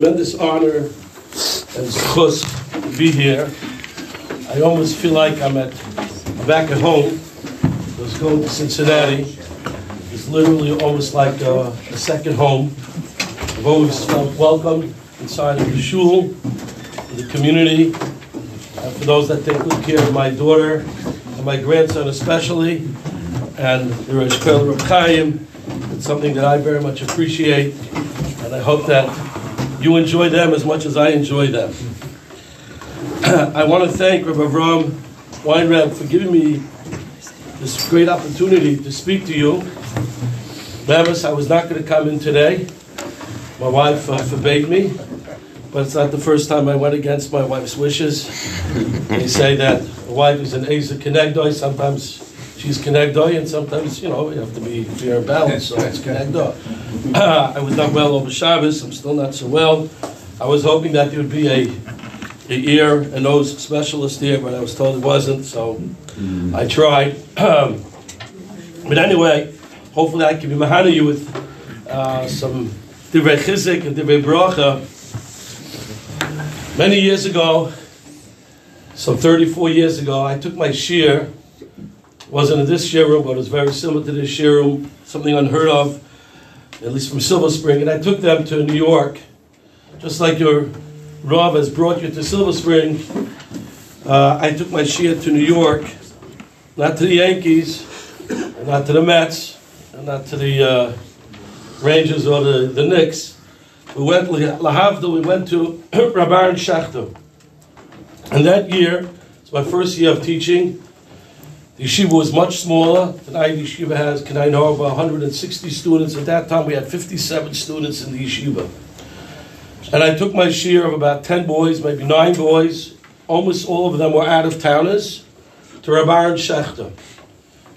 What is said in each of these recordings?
tremendous honor and chus to be here. I almost feel like I'm at back at home. I was going to Cincinnati. It's literally almost like a, a second home. I've always felt welcome inside of the shul, the community, and for those that take good care of my daughter and my grandson especially, and the Rosh Chaim. It's something that I very much appreciate, and I hope that you enjoy them as much as I enjoy them. I want to thank Rabbi Avram Weinreb for giving me this great opportunity to speak to you. Mavis, I was not going to come in today. My wife uh, forbade me, but it's not the first time I went against my wife's wishes. They say that a wife is an Asa Kenegdoi. Sometimes she's Kenegdoi, and sometimes, you know, you have to be fair and balanced, so it's Kenegdoi. I was not well over Shabbos. I'm still not so well. I was hoping that there would be a, a ear and nose specialist here, but I was told it wasn't, so I tried. but anyway, hopefully I can be mahana you with uh, some divrei chizik and divrei bracha. Many years ago, some 34 years ago, I took my shiur. wasn't in this shiur room, but it was very similar to this shiur room, something unheard of at least from Silver Spring, and I took them to New York, just like your Rav has brought you to Silver Spring. Uh, I took my Shia to New York, not to the Yankees, not to the Mets, not to the uh, Rangers or the, the Knicks. We went Lahavda, we went to Rabban Shechter. And that year, it's my first year of teaching. The yeshiva was much smaller. Tonight, the yeshiva has, can I know, about 160 students. At that time, we had 57 students in the yeshiva. And I took my share of about 10 boys, maybe nine boys. Almost all of them were out of towners to Rabbi Shechter.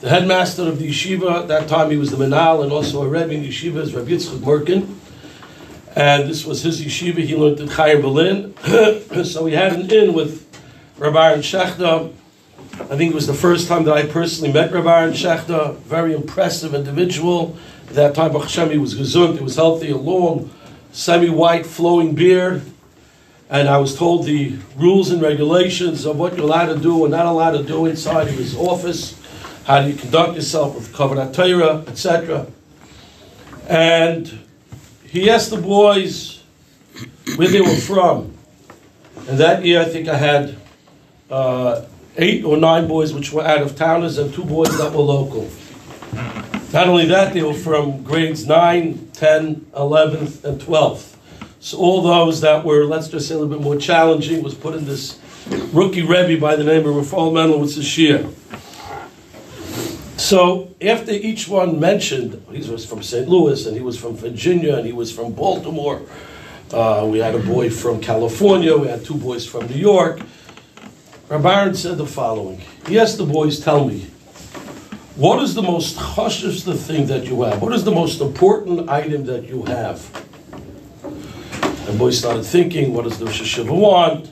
The headmaster of the yeshiva, at that time he was the Menal and also a Rebbe in yeshiva, is Rabbi Yitzchak Merkin. And this was his yeshiva, he learned in Chayim Berlin. so we had an in with Rabbi Aaron Shechter. I think it was the first time that I personally met Rabbi Aaron Shechter, very impressive individual. At that time, Baruch Hashem, he was gesund, he was healthy, a long, semi-white, flowing beard. And I was told the rules and regulations of what you're allowed to do and not allowed to do inside of his office, how do you conduct yourself with covenant Torah, etc. And he asked the boys where they were from. And that year, I think I had uh, eight or nine boys which were out of towners and two boys that were local. Not only that, they were from grades 9, 10, 11th, and 12th. So all those that were, let's just say, a little bit more challenging was put in this rookie Rebbe by the name of Rafal Mendelowitz Shir. So after each one mentioned, he was from St. Louis, and he was from Virginia, and he was from Baltimore. Uh, we had a boy from California. We had two boys from New York. Rabbi said the following. He asked the boys, tell me, what is the most cautious the thing that you have? What is the most important item that you have? And boys started thinking, what does the Sheshiva want?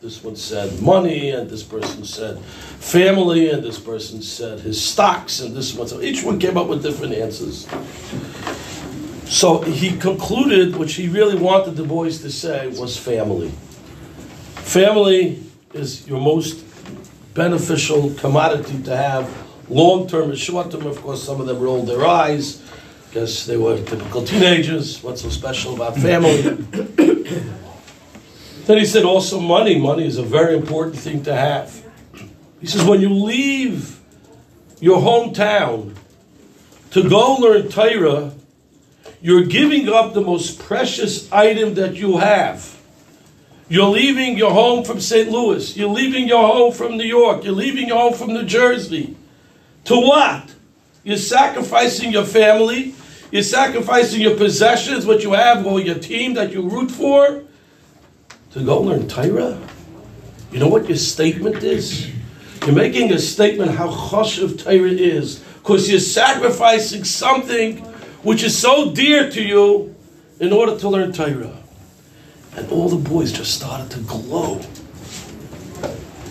This one said money, and this person said family, and this person said his stocks, and this one. So each one came up with different answers. So he concluded, which he really wanted the boys to say, was family. Family is your most beneficial commodity to have long term and short term. Of course, some of them rolled their eyes because they were typical teenagers. What's so special about family? then he said also money. Money is a very important thing to have. He says when you leave your hometown to go learn Torah, you're giving up the most precious item that you have. You're leaving your home from St. Louis. You're leaving your home from New York. You're leaving your home from New Jersey. To what? You're sacrificing your family. You're sacrificing your possessions, what you have, or your team that you root for, to go learn Torah. You know what your statement is? You're making a statement how choshev Torah is, because you're sacrificing something which is so dear to you in order to learn Torah. And all the boys just started to glow.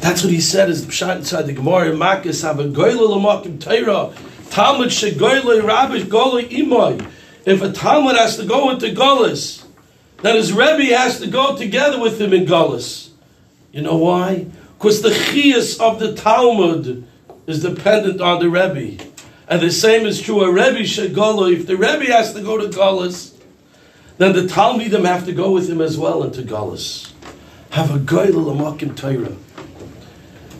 That's what he said is shot inside the Gemara. Makis goyla Torah. Talmud shegoyle rabbish goyle imoy. If a Talmud has to go into Golis, that his Rebbe has to go together with him in Gullus. You know why? Because the chias of the Talmud is dependent on the Rebbe. And the same is true, a Rebbe Shegolo, if the Rebbe has to go to Gullus, then the Talmidim have to go with him as well into Gullus. Have a Goyle Amakim Torah.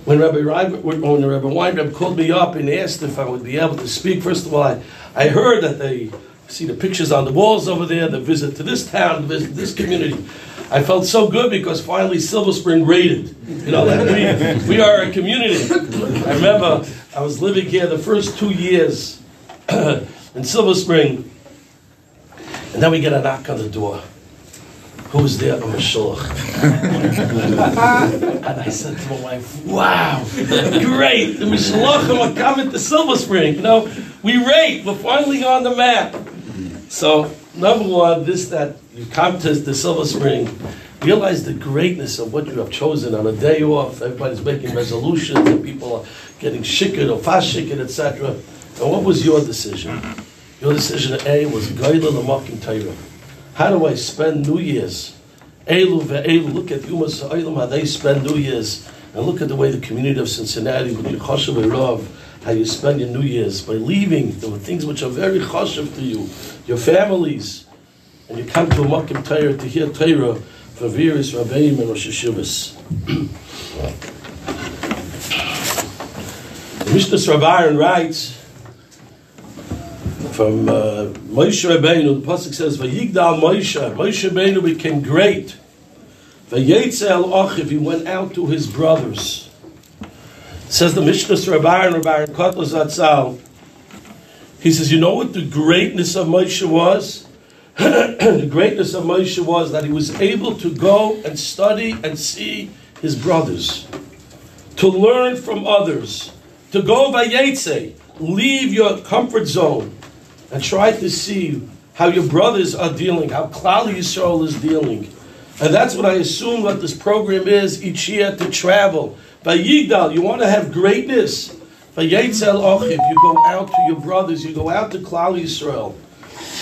When Rabbi, when Rabbi Weinreb called me up and asked if I would be able to speak, first of all, I, I heard that they see the pictures on the walls over there, the visit to this town, visit this community. I felt so good because finally Silver Spring rated. You know, that we, we are a community. I remember I was living here the first two years in Silver Spring, and then we get a knock on the door. Who's there? I'm a shulach. and I said to my wife, wow, great. The Mishlochim are coming to Silver Spring. You know, we rate. We're finally on the map. So, number one, this that you come to the Silver Spring, realize the greatness of what you have chosen on a day off. Everybody's making resolutions, and people are getting shikid or fast shikid, etc. And what was your decision? Your decision, A, was Gaila Lamakim Torah. How do I spend New Year's? Elu ve'elu, look at Yumas Ha'olam, how they spend New Year's. And look at the way the community of Cincinnati, with your Choshev Rav, how you spend your New Year's by leaving the things which are very choshev to you, your families, and you come to Makim Torah to hear Torah for various Rabbeim and Rosh Hashivas. Mishnah Rav writes, from uh, Moshe Rabbeinu, the pasuk says, "Vayigdal Moshe." Moshe Rabbeinu became great. Vayetzel Achiv. He went out to his brothers. Says the Mishnah Rabbi Rabbi Kotler Zatzal. He says, "You know what the greatness of Moshe was? the greatness of Moshe was that he was able to go and study and see his brothers, to learn from others, to go vayetze, leave your comfort zone." And try to see how your brothers are dealing, how Klal Yisrael is dealing. And that's what I assume what this program is each year to travel. By Yigdal, you want to have greatness. By Yetzel Ochiv, you go out to your brothers, you go out to Klal Yisrael.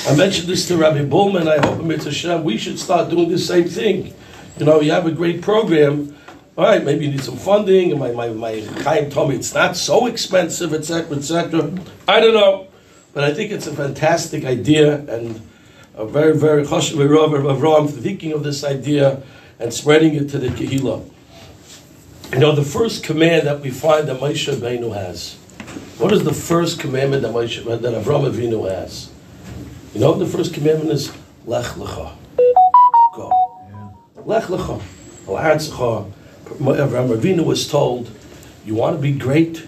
I mentioned this to Rabbi Bullman, I hope Hashem, we should start doing the same thing. You know, you have a great program, all right, maybe you need some funding, and my, my, my Chaim told me it's not so expensive, etc., etc. I don't know. But I think it's a fantastic idea and a very, very chashuv Avram thinking of this idea and spreading it to the Kehillah. You know, the first command that we find that Moshe Rabbeinu has. What is the first commandment that Moshe, that Avram Avinu has? You know, the first commandment is Lech Lecha. Go. Lech Lecha. Avram Avinu was told, you want to be great,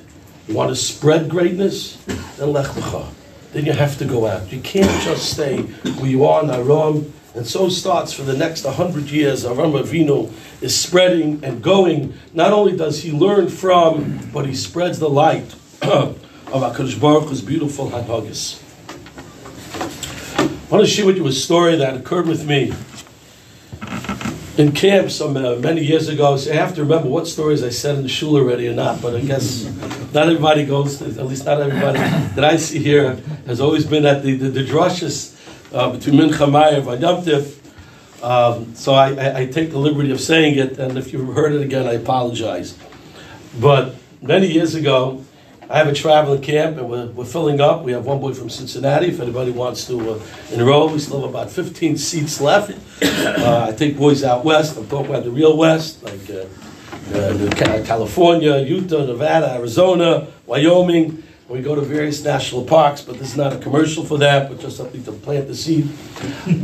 you want to spread greatness, then Lech Lecha then you have to go out. You can't just stay where you are in Aram. And so starts for the next 100 years. Avram Avinu is spreading and going. Not only does he learn from, but he spreads the light of HaKadosh Baruch Hu's beautiful Hanhagis. I want to share with you a story that occurred with me in camp some uh, many years ago. So I have to remember what stories I said in the shul already or not. But I guess not everybody goes. at least not everybody that I see here has always been at the the, the drushes uh, between Mincha Mayev and Yom Um, so I, I, I, take the liberty of saying it, and if you've heard it again, I apologize. But many years ago, I have a traveling camp, and we're, we're filling up. We have one boy from Cincinnati. If anybody wants to uh, enroll, we still have about 15 seats left. Uh, I take boys out west. I'm talking about the real west, like uh California, Utah, Nevada, Arizona, Wyoming. We go to various national parks, but this is not a commercial for that, but just something to plant the seed.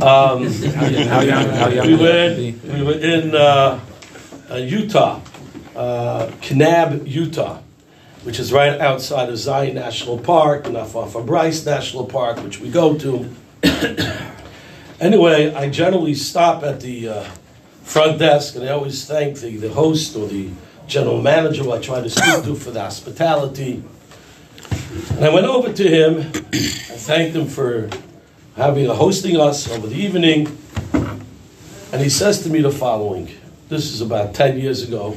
Um, how young, how young we, were, we were in uh, uh, Utah, uh, Kanab, Utah, which is right outside of Zion National Park, and not far from Bryce National Park, which we go to. anyway, I generally stop at the uh, front desk, and I always thank the, the host or the general manager who I try to speak to for the hospitality. And I went over to him and thanked him for having uh, hosting us over the evening. And he says to me the following. This is about 10 years ago.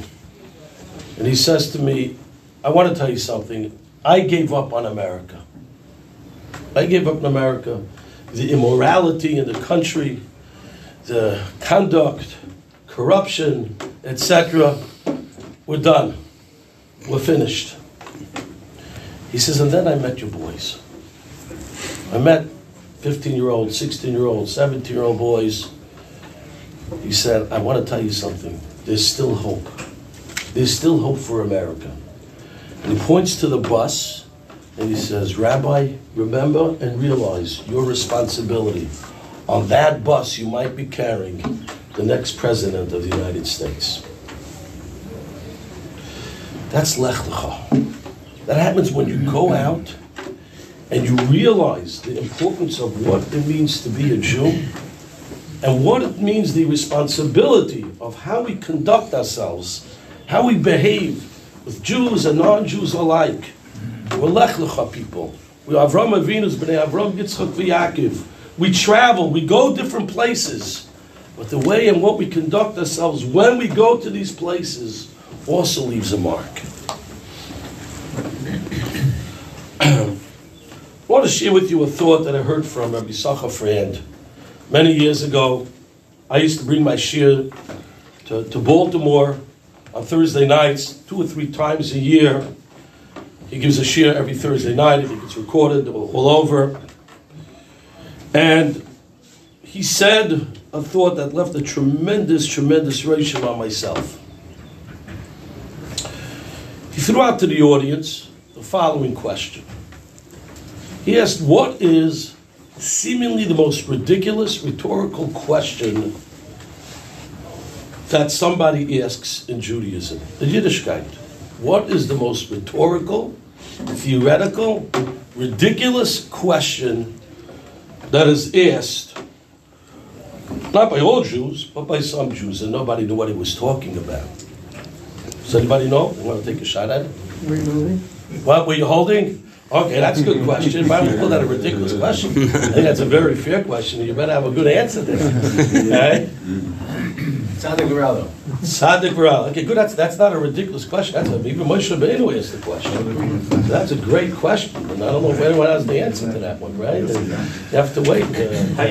And he says to me, I want to tell you something. I gave up on America. I gave up on America. The immorality in the country, the conduct, corruption, etc. We're done. We're finished. He says, and then I met you boys. I met 15 year old, 16 year old, 17 year old boys. He said, I want to tell you something. There's still hope. There's still hope for America. And he points to the bus and he says, Rabbi, remember and realize your responsibility. On that bus, you might be carrying the next president of the United States. That's Lech Lecha. That happens when you go out and you realize the importance of what it means to be a Jew and what it means the responsibility of how we conduct ourselves, how we behave with Jews and non-Jews alike. We're Lech Lecha people. We are Avram Avinu's Bnei Avram Yitzchak v'Yaakov. We travel, we go different places. But the way and what we conduct ourselves when we go to these places also leaves a mark. I want to share with you a thought that I heard from Rabbi Sacha Frand. Many years ago, I used to bring my shiur to, to Baltimore on Thursday nights, two or three times a year. He gives a shiur every Thursday night. I think it's recorded all over. And he said a thought that left a tremendous, tremendous ration on myself. He threw out to the audience the following question. He asked, What is seemingly the most ridiculous rhetorical question that somebody asks in Judaism? The Yiddishkeit. What is the most rhetorical, theoretical, ridiculous question that is asked, not by all Jews, but by some Jews, and nobody knew what he was talking about. Does anybody know? You want to take a shot at it? What were you holding? Okay, that's a good question. Why would you call that a ridiculous question? I think that's a very fair question. You better have a good answer to that. Okay? Sadik Garello. Sadik Baral. Okay, good. That's that's not a ridiculous question. That's a, even Moshe Rabbeinu asked the question. That's a great question, and I don't know if anyone has the answer to that one, right? And you have to wait. Uh,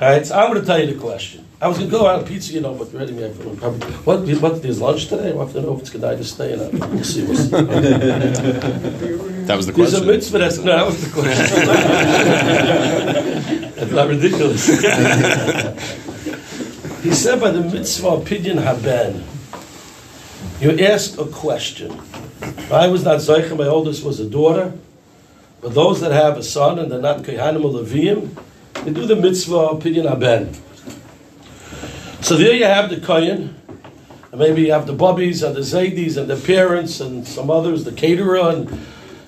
All right, so I'm going to tell you the question. I was going to go out of pizza, you know, but ready me for probably. What what is lunch today? I have to know if it's good to stay. And we'll see. We'll see. That was the There's a question. mitzvah. That's no, that was the question. that's not ridiculous. he said by the mitzvah Pidyon haben. You ask a question. I was not Zeicha, my oldest was a daughter. But those that have a son and they're not Kehanim or Leviim, they do the mitzvah Pidyon haben. So there you have the Kohen, and maybe you have the Bubbies and the Zaydis and the parents and some others, the caterer, and,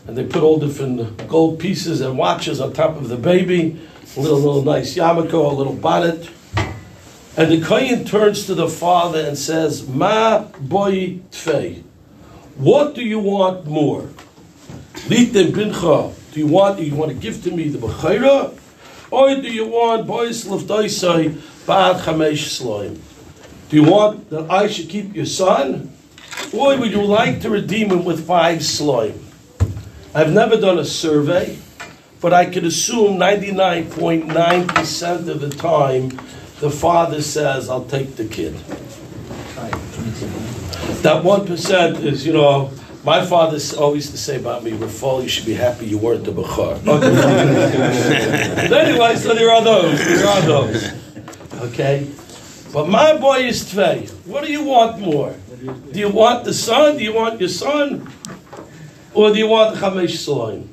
and they put all different gold pieces and watches on top of the baby, a little, little nice yarmulke, a little bonnet. And the Kohen turns to the father and says, Ma boy tfei. What do you want more? Litem bincha. Do you want, do you want to give to me the Bechira? Or do you want boys leftoisai bad chamesh sloim? Do you want that I should keep your son? Or would you like to redeem him with five sloim? I've never done a survey, but I could assume 99.9% of the time the father says, I'll take the kid. That 1% is, you know, my father always used to say about me, Rafal, you should be happy you weren't the Bukhar. Okay. but anyway, so there are those. There are those. Okay? But my boy is Tvei. What do you want more? Do you want the son? Do you want your son? Or do you want the Chamesh Saloim?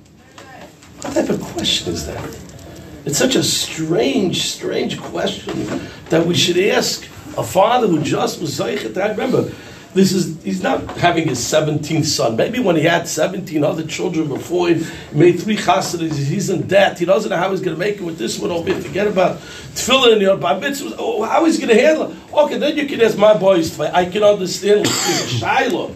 What type of question is that? It's such a strange, strange question that we should ask a father who just was Zeichet. I remember, this is he's not having his 17th son. Maybe when he had 17 other children before he made three chassidas, he's in debt. He doesn't know how he's going to make it with this one. Oh, forget about tefillin, you know, by mitzvahs. Oh, how he's going to handle it? Okay, then you can ask my boys. I can understand. Shiloh.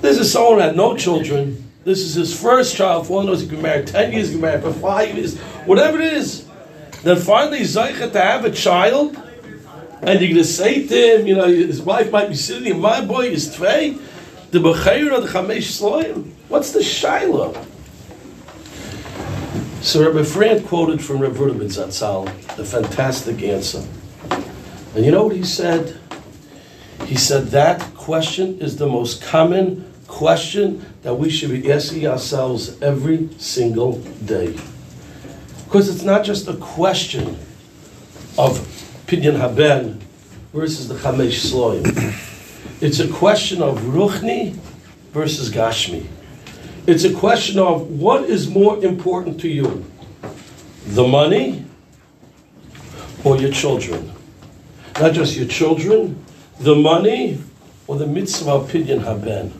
This is someone who had no children. This is his first child. For he knows, he can marry 10 years, he can marry for five years, whatever it is. Then finally, Zeicha to have a child, and you're going to say to him, you know, his wife might be sitting here, my boy is Tvei, the Bechair of the Chamesh Sloim. What's the Shiloh? So Rabbi Frand quoted from Rav Rudabin Zatzal the fantastic answer. And you know what he said? He said that question is the most common question that we should be asking ourselves every single day. Because it's not just a question of Pidyon Haben versus the Chamesh Sloim. It's a question of Ruchni versus Gashmi. It's a question of what is more important to you, the money or your children? Not just your children, the money or the mitzvah of Pidyon Haben.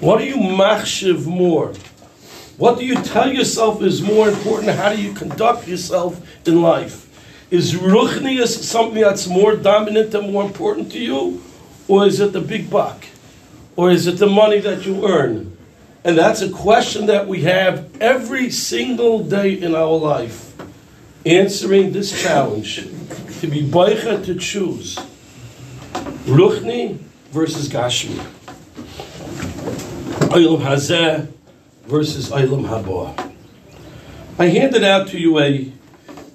What do you machshiv more? What do you tell yourself is more important? How do you conduct yourself in life? Is ruchnius something that's more dominant and more important to you? Or is it the big buck? Or is it the money that you earn? And that's a question that we have every single day in our life. Answering this challenge to be baicha to choose Ruchni versus Gashmi. Olam Hazeh versus Olam Haba. I handed out to you a,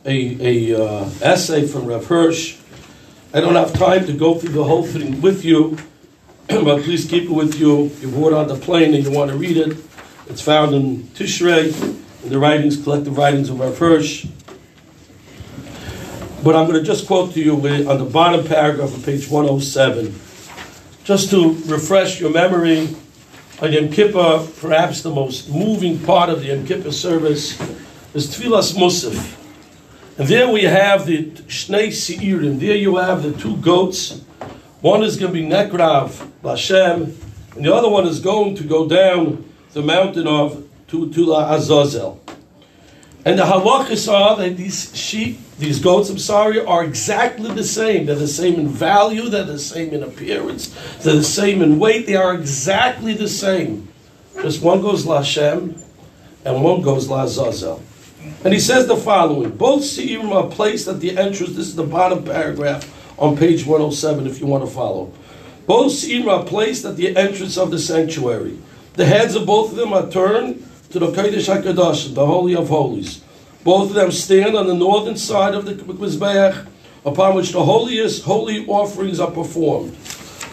a, a uh, essay from Rav Hirsch. I don't have time to go through the whole thing with you, but please keep it with you. If you brought on the plane and you want to read it, it's found in Tishrei, in the writings, collective writings of Rav Hirsch. But I'm going to just quote to you on the bottom paragraph of page 107, just to refresh your memory on Yom Kippur, perhaps the most moving part of the Yom Kippur service is Tfilas Musaf. And there we have the Shnei Seirim. There you have the two goats. One is going to be Nekrav, Lashem, and the other one is going to go down the mountain of Tula Azazel. And the halachas are that these sheep, these goats, I'm sorry, are exactly the same. They're the same in value, they're the same in appearance, they're the same in weight, they are exactly the same. Just one goes Lashem and one goes La Zazel. And he says the following Both Seirim are placed at the entrance. This is the bottom paragraph on page 107 if you want to follow. Both Seirim are placed at the entrance of the sanctuary. The heads of both of them are turned to the Kodesh HaKadosh, the Holy of Holies. Both of them stand on the northern side of the Mizbeach, upon which the holiest holy offerings are performed.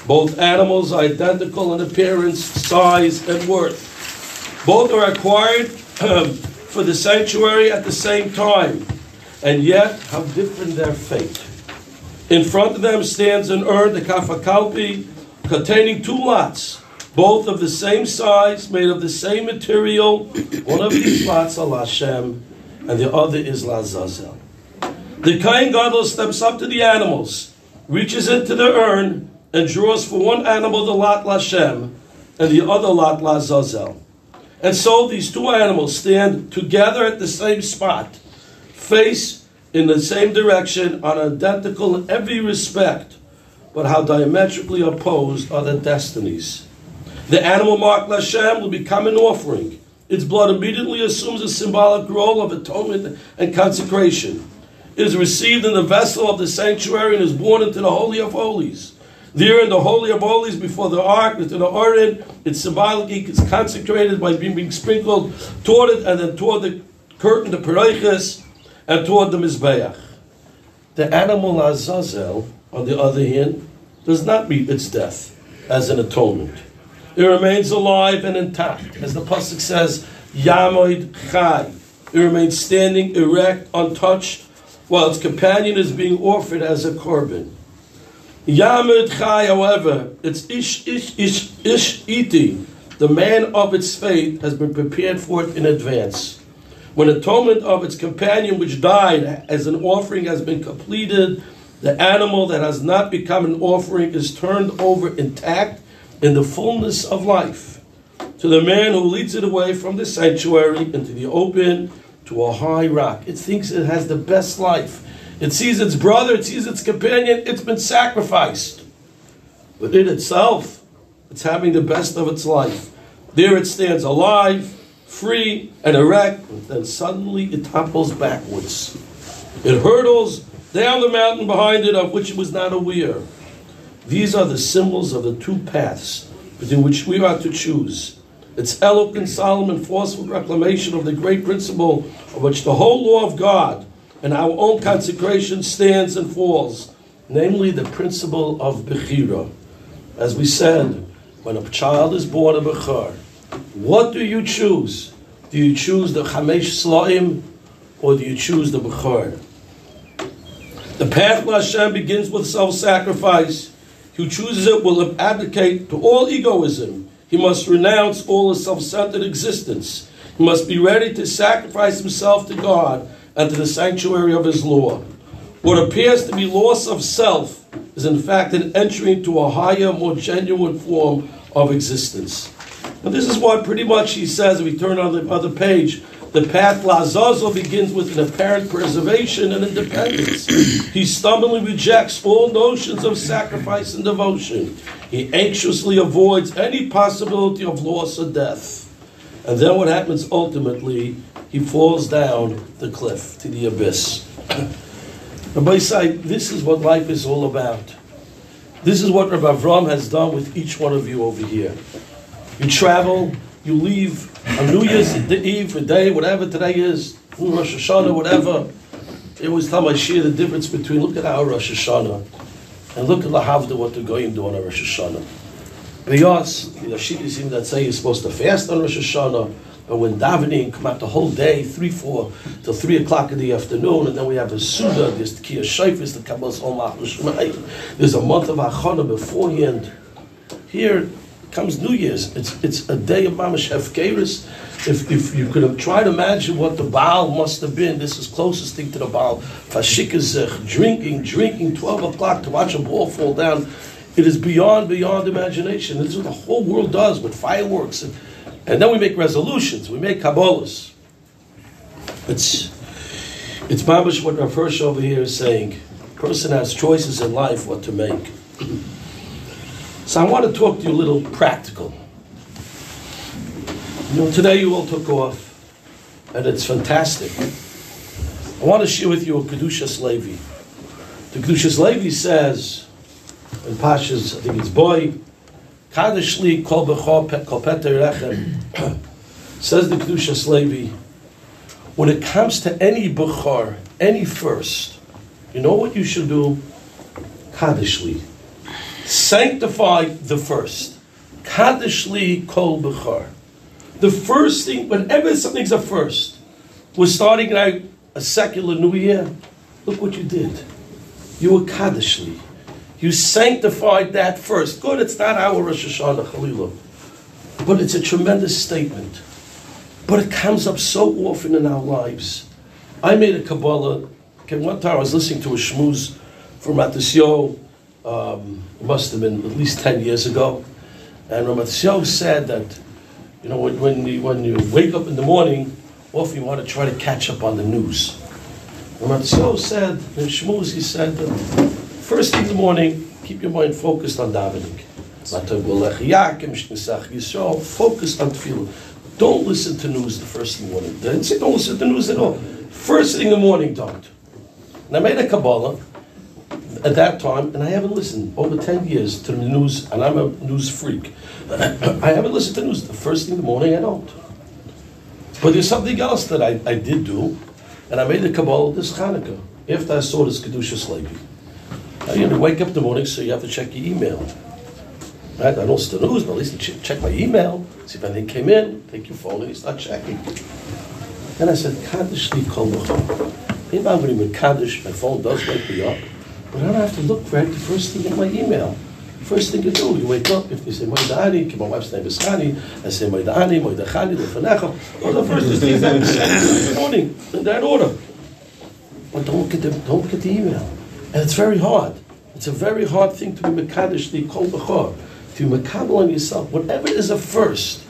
Both animals are identical in appearance, size, and worth. Both are acquired um, for the sanctuary at the same time, and yet how different their fate. In front of them stands an urn, the kafakalpi, containing two lots both of the same size, made of the same material. One of these lots are Lashem, and the other is Lazazel. The Kohen Gadol steps up to the animals, reaches into the urn, and draws for one animal the lot Lashem, and the other lot Lazazel. And so these two animals stand together at the same spot, face in the same direction, are identical in every respect, but how diametrically opposed are their destinies. The animal marked Lashem will become an offering. Its blood immediately assumes a symbolic role of atonement and consecration. It is received in the vessel of the sanctuary and is born into the Holy of Holies. There in the Holy of Holies before the ark, into the Orin, it symbolically is consecrated by being, sprinkled toward it and then toward the curtain, the Perichas, and toward the Mizbeach. The animal Azazel, on the other hand, does not meet its death as an atonement it remains alive and intact. As the Pasuk says, Yamoid Chai. It remains standing erect, untouched, while its companion is being offered as a korban. Yamid Chai, however, its Ish Ish Ish Ish Iti, the man of its fate, has been prepared for it in advance. When atonement of its companion which died as an offering has been completed, the animal that has not become an offering is turned over intact in the fullness of life to the man who leads it away from the sanctuary into the open to a high rock. It thinks it has the best life. It sees its brother, it sees its companion, it's been sacrificed. But in itself, it's having the best of its life. There it stands alive, free, and erect, then suddenly it topples backwards. It hurtles down the mountain behind it of which it was not aware. These are the symbols of the two paths between which we are to choose. its eloquent, solemn, and forceful proclamation of the great principle of which the whole law of God and our own consecration stands and falls, namely the principle of Bechira. As we said, when a child is born a Bechar, what do you choose? Do you choose the Chamesh Slaim or do you choose the Bechar? The path to Hashem begins with self sacrifice. Who chooses it will abdicate to all egoism. He must renounce all his self centered existence. He must be ready to sacrifice himself to God and to the sanctuary of his law. What appears to be loss of self is in fact an entry into a higher, more genuine form of existence. And this is what pretty much he says, if we turn on the other page, the path Lazazo begins with an apparent preservation and independence. He stubbornly rejects all notions of sacrifice and devotion. He anxiously avoids any possibility of loss or death. And then what happens ultimately, he falls down the cliff to the abyss. Rabbi say, this is what life is all about. This is what Rabbi Avram has done with each one of you over here. You travel, you leave on New Year's Eve, a day, whatever today is, hmm, Rosh Hashanah, whatever. It was time I share the difference between look at our Rosh Hashanah and look at the Havda, what the Goyim do on our Rosh Hashanah. Because the Shittim that say you're supposed to fast on Rosh Hashanah, but when davening come out the whole day, three, four, till three o'clock in the afternoon, and then we have a Suda, there's the Kiyah Shayfis, the Kabbalah Olmach There's a month of Achana beforehand. Here, comes New Year's. It's it's a day of mamash hefkeris. If if you could have tried to imagine what the Baal must have been, this is closest thing to the Baal. Fashikazech, drinking, drinking, twelve o'clock to watch a ball fall down. It is beyond beyond imagination. This is what the whole world does with fireworks, and, and then we make resolutions. We make kabbalahs. It's it's mamash what Rav Hirsch over here is saying. A person has choices in life what to make. So I want to talk to you a little practical. You know, today you all took off, and it's fantastic. I want to share with you a Kedushas Levi. The Kedushas Levi says, in Pasha's, I think it's boy, Kaddish kol rechem, says the Kedushas Levi, when it comes to any Bechar, any first, you know what you should do? Kaddish li sanctify the first. Kaddishli kol bechar. The first thing, whenever something's a first, we're starting out a secular new year. Look what you did. You were Kaddishli. You sanctified that first. Good, it's not our Rosh Hashanah, Chalilah. But it's a tremendous statement. But it comes up so often in our lives. I made a Kabbalah. Okay, one time I was listening to a shmooze from Matisyo um, must have been at least 10 years ago. And Ramatzio said that, you know, when, when, you, when you wake up in the morning, often you want to try to catch up on the news. Ramatzio said, in Shmuz, he said, that first thing in the morning, keep your mind focused on davening. Focus on tefillah. Don't listen to news the first thing in the morning. Don't listen to news at all. First thing in the morning, don't. And I made a Kabbalah at that time, and I haven't listened over 10 years to the news, and I'm a news freak. I haven't listened to the news. The first thing in the morning, I don't. But there's something else that I, I did do, and I made a Kabbalah this Hanukkah, after I saw this Kedushas Levi. I, you know, wake up in the morning, so you have to check your email. Right? I don't to the news, but at least ch- check my email, see if anything came in, take your phone, and you start checking. And I said, Kaddish li kol Maybe I'm going to Kaddish, my phone does wake me up. But I don't have to look for it the first thing in my email. First thing you do, you wake up, if you say Moidani, my wife's name is Chani, I say Moidani, Moidachani, Lefanecha, or the first the event in the morning, in that order. But don't get the, don't get the email. And it's very hard. It's a very hard thing to be Mekadosh, the Kol Bechor, to be Mekabel on yourself. Whatever is a first,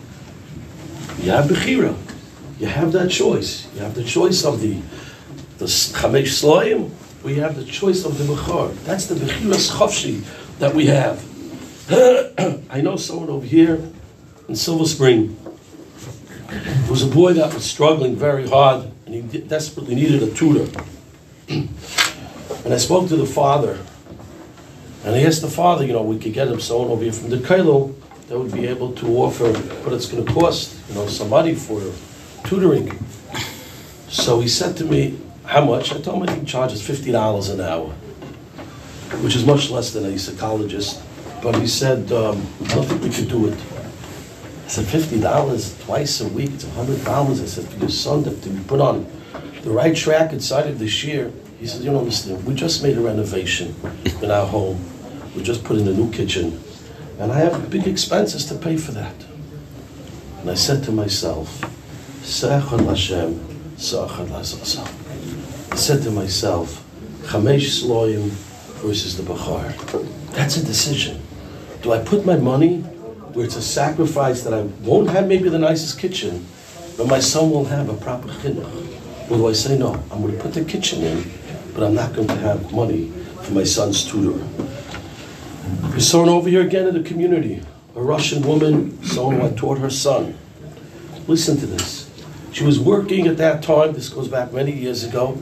you have Bechira. You have that choice. You have the choice of the, the Chamesh Sloim, we have the choice of the Bechor. That's the Bechiras Chavshi that we have. I know someone over here in Silver Spring There was a boy that was struggling very hard and he desperately needed a tutor. and I spoke to the father and I asked the father, you know, we could get him someone over here from the Kailo that would be able to offer what it's going to cost, you know, some money for tutoring. So he said to me, how much? I told him he charges $50 an hour, which is much less than a psychologist. But he said, um, I don't think we could do it. I said, $50 twice a week, it's $100. I said, for your son to, to be put on the right track inside of this year. He said, you don't understand. We just made a renovation in our home. We just put in a new kitchen. And I have big expenses to pay for that. And I said to myself, Sechon Hashem, Sechon Lazasa. I said to myself, Chamesh Sloyim versus the Bachar. That's a decision. Do I put my money where it's a sacrifice that I won't have maybe the nicest kitchen, but my son will have a proper chinuch? Or do I say, no, I'm going to put the kitchen in, but I'm not going to have money for my son's tutor? There's someone over here again in the community, a Russian woman, someone taught her son. Listen to this. She was working at that time, this goes back many years ago.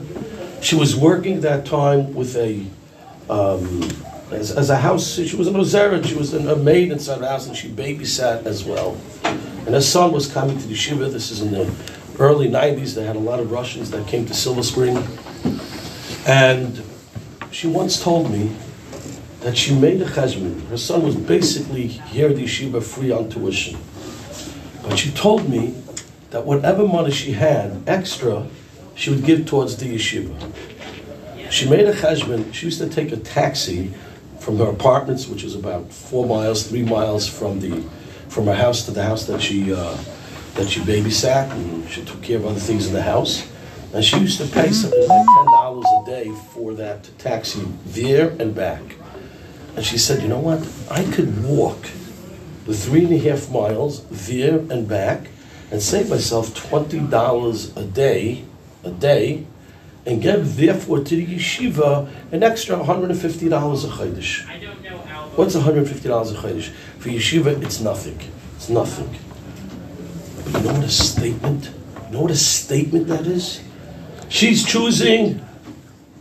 She was working at that time with a, um, as, as a house, she was an Ozera, she was a maid inside the house and she babysat as well. And her son was coming to the Shiva, this is in the early 90s, they had a lot of Russians that came to Silver Spring. And she once told me that she made a cheshbon. Her son was basically here at the yeshiva free on tuition. But she told me that whatever money she had extra, she would give towards the yeshiva. She made a cheshbon. She used to take a taxi from her apartments, which was about four miles, three miles from the from her house to the house that she uh, that she babysat, and she took care of other things in the house. And she used to pay something like ten dollars a day for that taxi there and back. And she said, you know what? I could walk the three and a half miles there and back and save myself $20 a day, a day, and give therefore to the yeshiva an extra $150 a chaydish. I don't know how. What's $150 a chaydish? For yeshiva, it's nothing. It's nothing. But you know what a statement? You know what a statement that is? She's choosing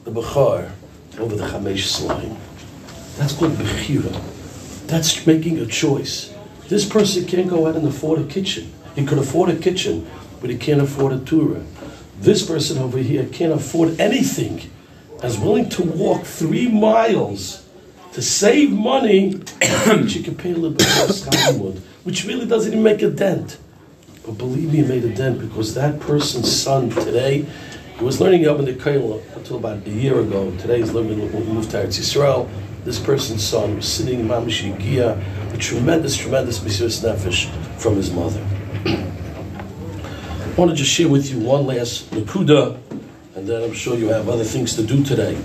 the Bechar over the Chamesh slime. That's called Bechira. That's making a choice. This person can't go out and afford a kitchen. He could afford a kitchen, but he can't afford a Torah. This person over here can't afford anything, is willing to walk three miles to save money, you can pay a little bit more Skyward, which really doesn't even make a dent. But believe me, it made a dent because that person's son today, he was learning up in the Koil until about a year ago. Today he's learning when we moved to Eretz Yisrael. This person's son was sitting in Mamash Yigia, a tremendous, tremendous Mesiris Nefesh from his mother. I want to just share with you one last Nakuda, and then I'm sure you have other things to do today.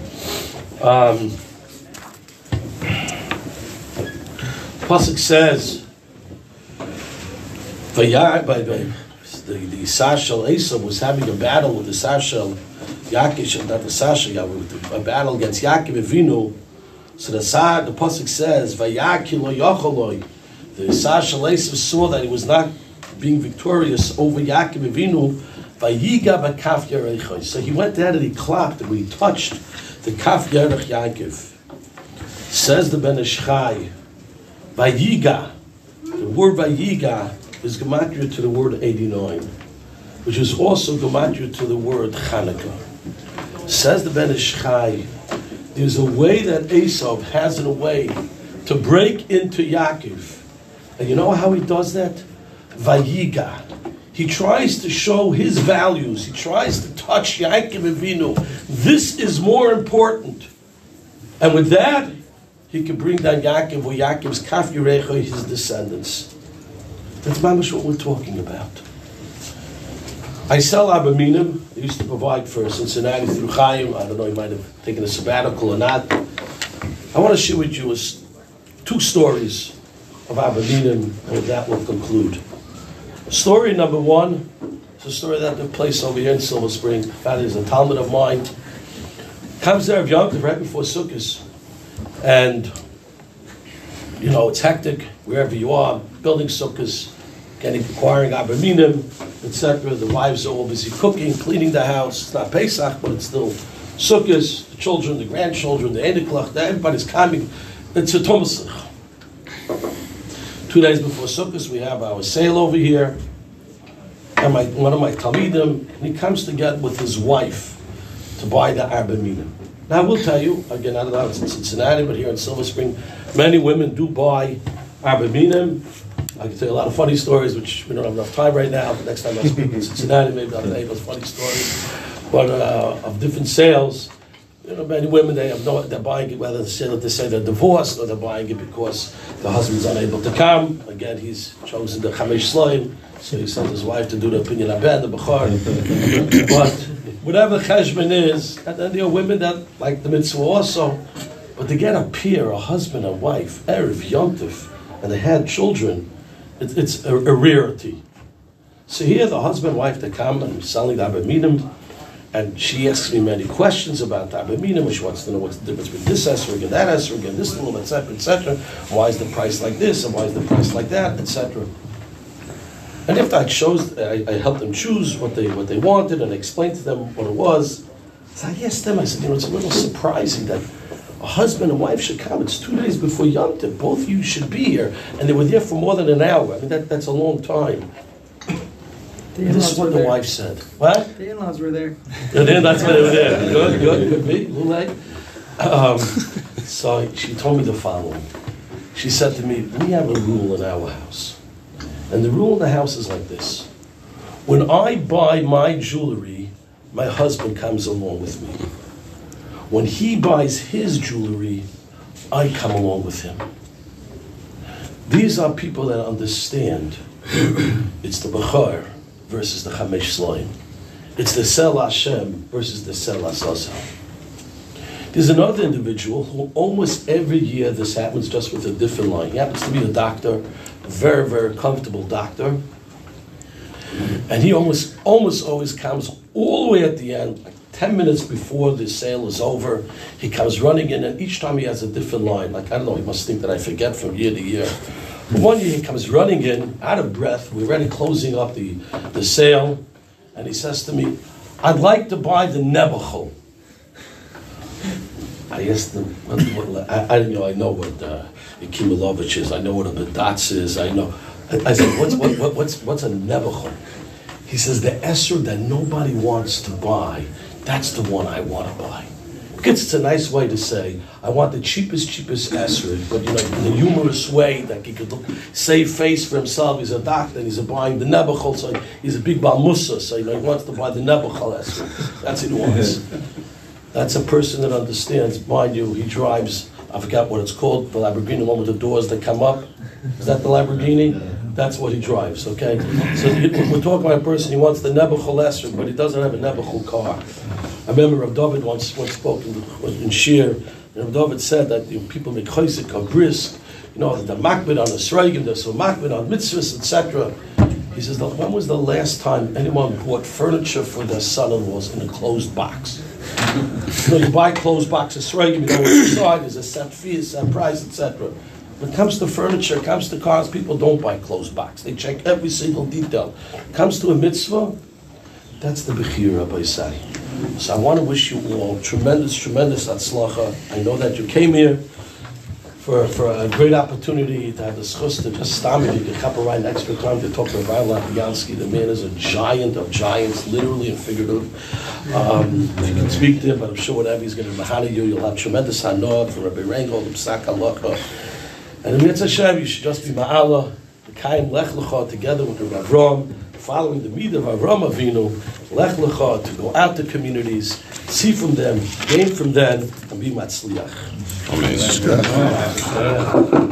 Um, Pasuk says, the the, Sashal Esav was having a battle with the Sashal Yaakov, not the Yaakov, a battle against Yaakov Avinu. So the the pasuk says, "Vayaki lo yacholoi." The Sashal Esav saw that he was not being victorious over Yaakov Avinu. B'kaf yerechoi. So he went down and he clapped and he touched the kaf yerech Yaakov. Says the Ben Ish Chai, Vayiga. The word Vayiga is gematria to the word 89, which is also gematria to the word Chanukah. Says the Ben Ish Chai, there's a way that Esav has in a way to break into Yaakov. And you know how he does that? Vayiga. He tries to show his values. He tries to touch Yaakov Avinu. This is more important. And with that, he can bring down Yaakov or Yaakov's Kaf Yerecha, his descendants. That's mamish what we're talking about. I sell Arba Minim. I used to provide for Cincinnati through Chaim. I don't know, you might have taken a sabbatical or not. I want to share with you two stories of Arba Minim, and with that we'll conclude. Story number one is a story that took place over here in Silver Spring. That is a Talmud of mine. Comes there of Yom right before Sukkot, and you know it's hectic wherever you are, building Sukkot, getting acquiring Arba Minim, etc. The wives are all busy cooking, cleaning the house. It's not Pesach, but it's still Sukkot. The children, the grandchildren, the Ediklach, everybody's coming. It's a Thomas. Two days before Sukkot, we have our sale over here. And my, one of my Talmidim, he comes to get with his wife to buy the Arba Minim. Now, I will tell you, again, I don't know it's in Cincinnati, but here in Silver Spring, many women do buy Arba Minim. I can tell you a lot of funny stories, which we don't have enough time right now. But next time I speak in Cincinnati, maybe I'll tell you those funny stories. But uh, of different sales, you know, many women they have no, they're buying it whether they say they say they're divorced or they're buying it because the husband's unable to come. Again, he's chosen the Chamesh Sloim, so he sent his wife to do the opinion abed the Bechar. but whatever cheshbon is, and then there are women that like the mitzvah also, but to get a peer, a husband a wife, erev yontif, and they had children, it, it's a, a rarity. So here, the husband wife they come and selling the Arba Minim. And she asks me many questions about the Arba Minim. She wants to know what's the difference between this esrog and that esrog and this little, etc., etc. Why is the price like this and why is the price like that, etc. And after I chose, I, I helped them choose what they what they wanted and explained to them what it was. So I asked them. I said, you know, it's a little surprising that a husband and wife should come. It's two days before Yom Tov. Both of you should be here, and they were there for more than an hour. I mean, that, that's a long time. The This is what the there. wife said. What? The in-laws were there. And then that's what it was there. Good, good, could be, a late. Um, so she told me the following. She said to me, we have a rule in our house. And the rule in the house is like this. When I buy my jewelry, my husband comes along with me. When he buys his jewelry, I come along with him. These are people that understand it's the Bechar versus the Chamesh Sloim. It's the Sel Hashem versus the Sel Asasa. There's another individual who almost every year this happens just with a different line. He happens to be a doctor, a very, very comfortable doctor. And he almost almost always comes all the way at the end, like 10 minutes before the sale is over. He comes running in, and each time he has a different line. Like, I don't know, he must think that I forget from year to year. One year he comes running in, out of breath. We're already closing up the, the sale. And he says to me, I'd like to buy the Nebuchal. I asked him, what, what, I, I, you know, I know what uh, Akimilovich is. I know what a Badatz is. I know. I, I said, what's, what, what, what's, what's a Nebuchal? He says, the Esser that nobody wants to buy, that's the one I want to buy. It's a nice way to say, I want the cheapest, cheapest Esser, but you know, in a humorous way that he could look, save face for himself. He's a doctor and he's a buying the Nebuchal, so he's a big Balmusa, so you know, he wants to buy the Nebuchal Esser. That's what he wants. That's a person that understands. Mind you, he drives, I forgot what it's called, the Lamborghini, one with the doors that come up. Is that the Lamborghini? That's what he drives, okay? So we're talking about a person, he wants the Nebuchal Esser, but he doesn't have a Nebuchal car. I remember Rav David once, once spoke in, in Shir, and Rav David said that you know, people make chayzik or brisk, you know, the makbid on the sreigim, there's so makbid on mitzvahs, etc. He says, when was the last time anyone bought furniture for their son-in-laws in a closed box? You know, you buy closed boxes, right? You know inside. There's a set fee, a set price, etc. When it comes to furniture, it comes to cars, people don't buy closed box. They check every single detail. It comes to a mitzvah, that's the bechira by say. So I want to wish you all tremendous, tremendous atzlacha. I know that you came here for, for a great opportunity to have the schus to just stop me. You can right an time to talk to Rabbi Lapiansky. The man is a giant of giants, literally and figurative. Um, you can speak to him, but I'm sure whatever he's going to mahana you, you'll have tremendous hanor for Rabbi Rengel, Psak. And in Mitzvah Hashem, you should just be ma'ala, the kaim lech lecha, together with the Rav Ram, following the midah of Avram Avinu, lech lecha, to go out to communities, see from them, gain from them, and be matzliach. Amazing.